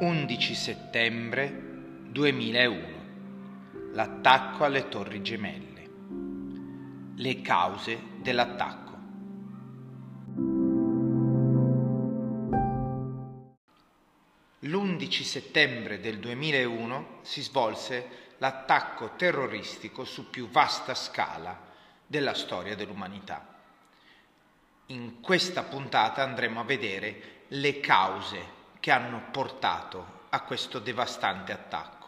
11 settembre 2001. L'attacco alle Torri Gemelle. Le cause dell'attacco. L'11 settembre del 2001 si svolse l'attacco terroristico su più vasta scala della storia dell'umanità. In questa puntata andremo a vedere le cause che hanno portato a questo devastante attacco,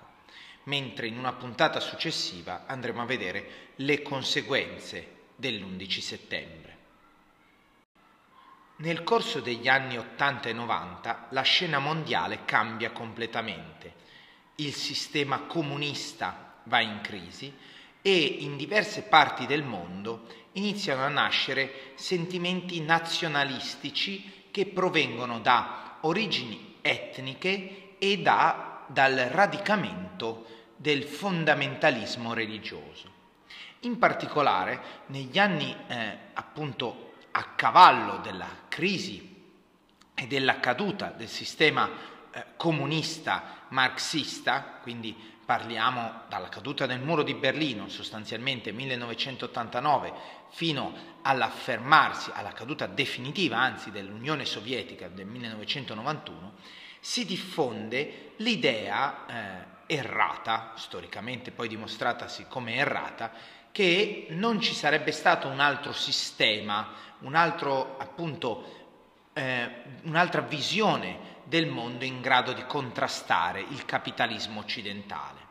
mentre in una puntata successiva andremo a vedere le conseguenze dell'11 settembre. Nel corso degli anni 80 e 90 la scena mondiale cambia completamente. Il sistema comunista va in crisi e in diverse parti del mondo iniziano a nascere sentimenti nazionalistici che provengono da origini etniche e da, dal radicamento del fondamentalismo religioso. In particolare, negli anni eh, appunto a cavallo della crisi e della caduta del sistema eh, comunista marxista, quindi parliamo dalla caduta del muro di Berlino, sostanzialmente 1989, fino all'affermarsi, alla caduta definitiva, anzi, dell'Unione Sovietica del 1991, si diffonde l'idea eh, errata, storicamente poi dimostratasi come errata, che non ci sarebbe stato un altro sistema, un altro appunto eh, un'altra visione del mondo in grado di contrastare il capitalismo occidentale.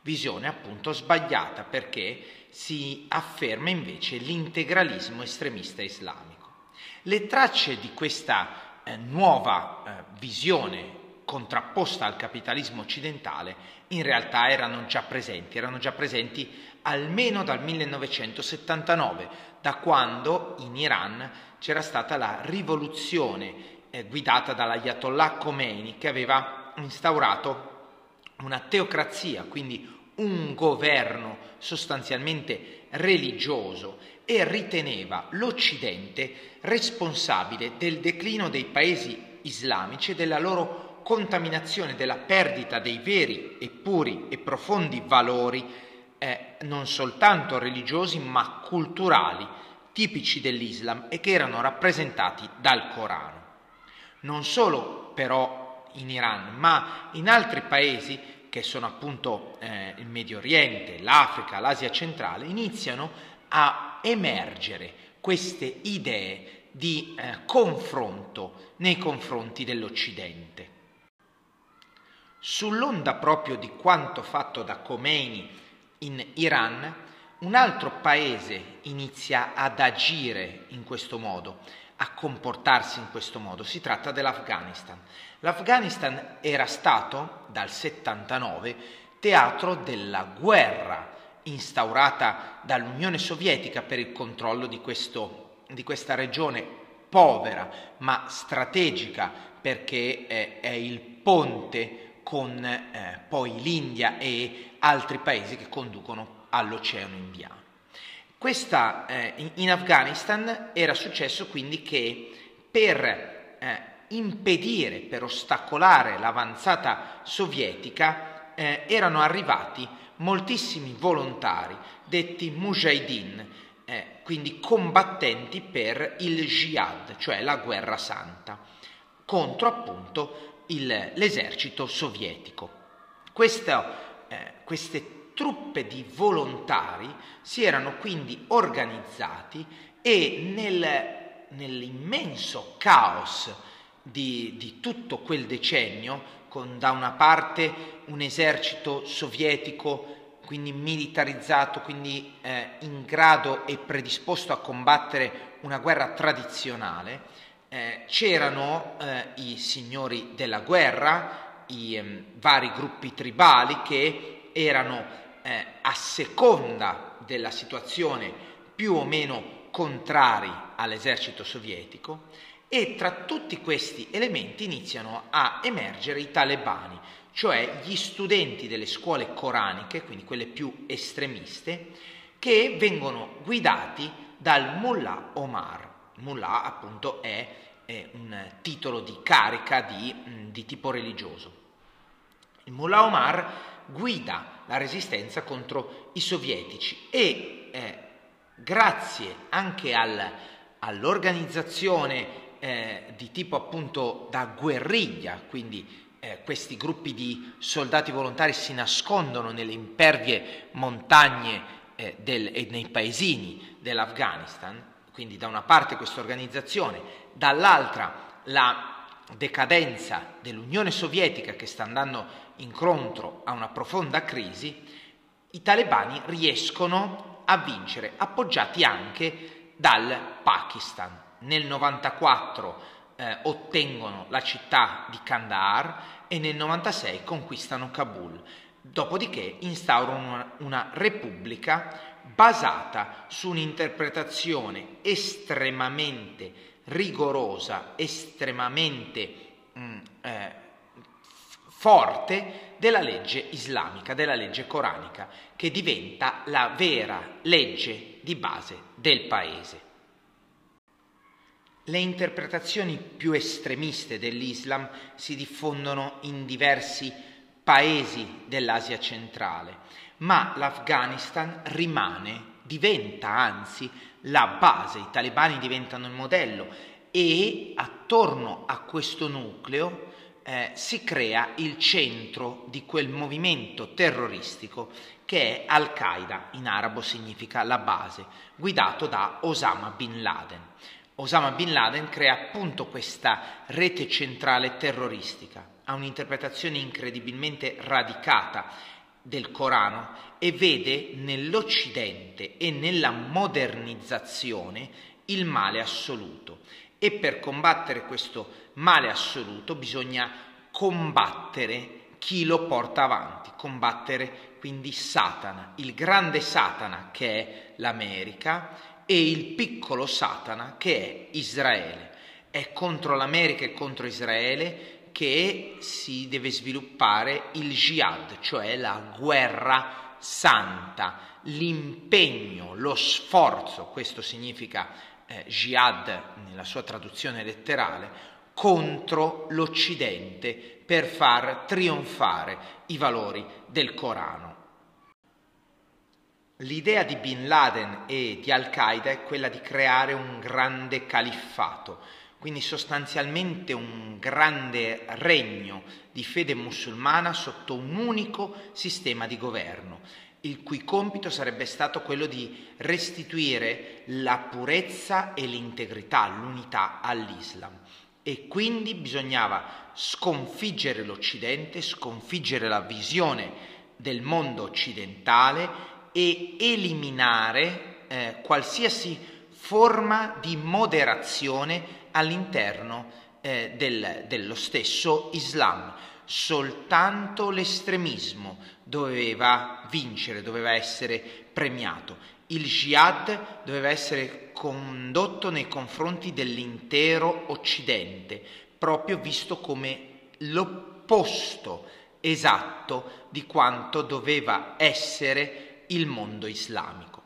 Visione appunto sbagliata perché si afferma invece l'integralismo estremista islamico. Le tracce di questa eh, nuova eh, visione contrapposta al capitalismo occidentale in realtà erano già presenti, erano già presenti almeno dal 1979, da quando in Iran c'era stata la rivoluzione guidata dall'Ayatollah Khomeini che aveva instaurato una teocrazia, quindi un governo sostanzialmente religioso e riteneva l'Occidente responsabile del declino dei paesi islamici e della loro contaminazione, della perdita dei veri e puri e profondi valori eh, non soltanto religiosi ma culturali tipici dell'Islam e che erano rappresentati dal Corano non solo però in Iran, ma in altri paesi che sono appunto eh, il Medio Oriente, l'Africa, l'Asia centrale, iniziano a emergere queste idee di eh, confronto nei confronti dell'Occidente. Sull'onda proprio di quanto fatto da Khomeini in Iran, un altro paese inizia ad agire in questo modo, a comportarsi in questo modo. Si tratta dell'Afghanistan. L'Afghanistan era stato dal 79 teatro della guerra instaurata dall'Unione Sovietica per il controllo di, questo, di questa regione povera ma strategica perché eh, è il ponte con eh, poi l'India e altri paesi che conducono all'Oceano Indiano. Questa, eh, in Afghanistan era successo quindi che per eh, impedire, per ostacolare l'avanzata sovietica, eh, erano arrivati moltissimi volontari, detti mujahideen, eh, quindi combattenti per il jihad, cioè la guerra santa, contro appunto il, l'esercito sovietico. Questo, eh, queste truppe di volontari si erano quindi organizzati e nel, nell'immenso caos di, di, tutto quel decennio, con da una parte un esercito sovietico quindi militarizzato, quindi eh, in grado e predisposto a combattere una guerra tradizionale, eh, c'erano eh, i signori della guerra, i ehm, vari gruppi tribali che erano eh, a seconda della situazione più o meno contrari all'esercito sovietico e tra tutti questi elementi iniziano a emergere i talebani, cioè gli studenti delle scuole coraniche, quindi quelle più estremiste, che vengono guidati dal Mullah Omar. Mullah appunto è, è un titolo di carica di, di tipo religioso. Il Mullah Omar guida la resistenza contro i sovietici e eh, grazie anche al, all'organizzazione eh, di tipo appunto da guerriglia, quindi eh, questi gruppi di soldati volontari si nascondono nelle impervie montagne eh, del, e nei paesini dell'Afghanistan, quindi da una parte questa organizzazione, dall'altra la decadenza dell'Unione Sovietica che sta andando incontro a una profonda crisi, i talebani riescono a vincere, appoggiati anche dal Pakistan. Nel 94 eh, ottengono la città di Kandahar e nel 96 conquistano Kabul. Dopodiché instaurano una, una repubblica basata su un'interpretazione estremamente rigorosa, estremamente mh, mm, eh, forte della legge islamica, della legge coranica, che diventa la vera legge di base del paese. Le interpretazioni più estremiste dell'Islam si diffondono in diversi paesi dell'Asia centrale, ma l'Afghanistan rimane, diventa anzi la base, i talebani diventano il modello e attorno a questo nucleo eh, si crea il centro di quel movimento terroristico che è Al-Qaeda, in arabo significa la base, guidato da Osama bin Laden. Osama bin Laden crea appunto questa rete centrale terroristica, ha un'interpretazione incredibilmente radicata del Corano e vede nell'Occidente e nella modernizzazione il male assoluto. E per combattere questo male assoluto bisogna combattere chi lo porta avanti, combattere quindi Satana, il grande Satana che è l'America e il piccolo Satana che è Israele. È contro l'America e contro Israele che si deve sviluppare il jihad, cioè la guerra santa, l'impegno, lo sforzo, questo significa eh, jihad nella sua traduzione letterale, contro l'Occidente per far trionfare i valori del Corano. L'idea di Bin Laden e di Al-Qaeda è quella di creare un grande califfato, quindi sostanzialmente un grande regno di fede musulmana sotto un unico sistema di governo, il cui compito sarebbe stato quello di restituire la purezza e l'integrità, l'unità all'Islam. E quindi bisognava sconfiggere l'Occidente, sconfiggere la visione del mondo occidentale e eliminare eh, qualsiasi forma di moderazione all'interno eh, del, dello stesso Islam. Soltanto l'estremismo doveva vincere, doveva essere premiato. Il jihad doveva essere condotto nei confronti dell'intero Occidente, proprio visto come l'opposto esatto di quanto doveva essere il mondo islamico.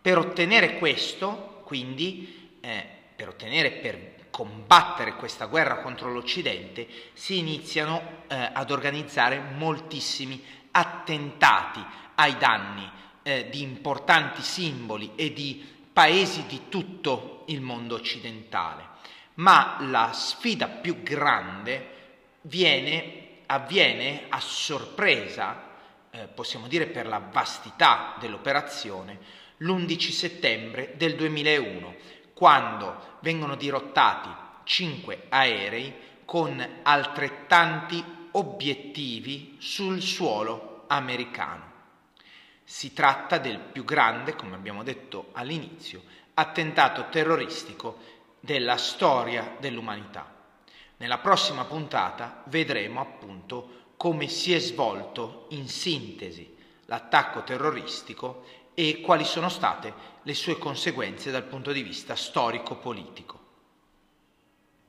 Per ottenere questo, quindi, eh, per ottenere, per combattere questa guerra contro l'Occidente, si iniziano eh, ad organizzare moltissimi attentati ai danni eh, di importanti simboli e di paesi di tutto il mondo occidentale. Ma la sfida più grande viene, avviene a sorpresa eh, possiamo dire per la vastità dell'operazione, l'11 settembre del 2001, quando vengono dirottati cinque aerei con altrettanti obiettivi sul suolo americano. Si tratta del più grande, come abbiamo detto all'inizio, attentato terroristico della storia dell'umanità. Nella prossima puntata vedremo appunto come si è svolto in sintesi l'attacco terroristico e quali sono state le sue conseguenze dal punto di vista storico-politico.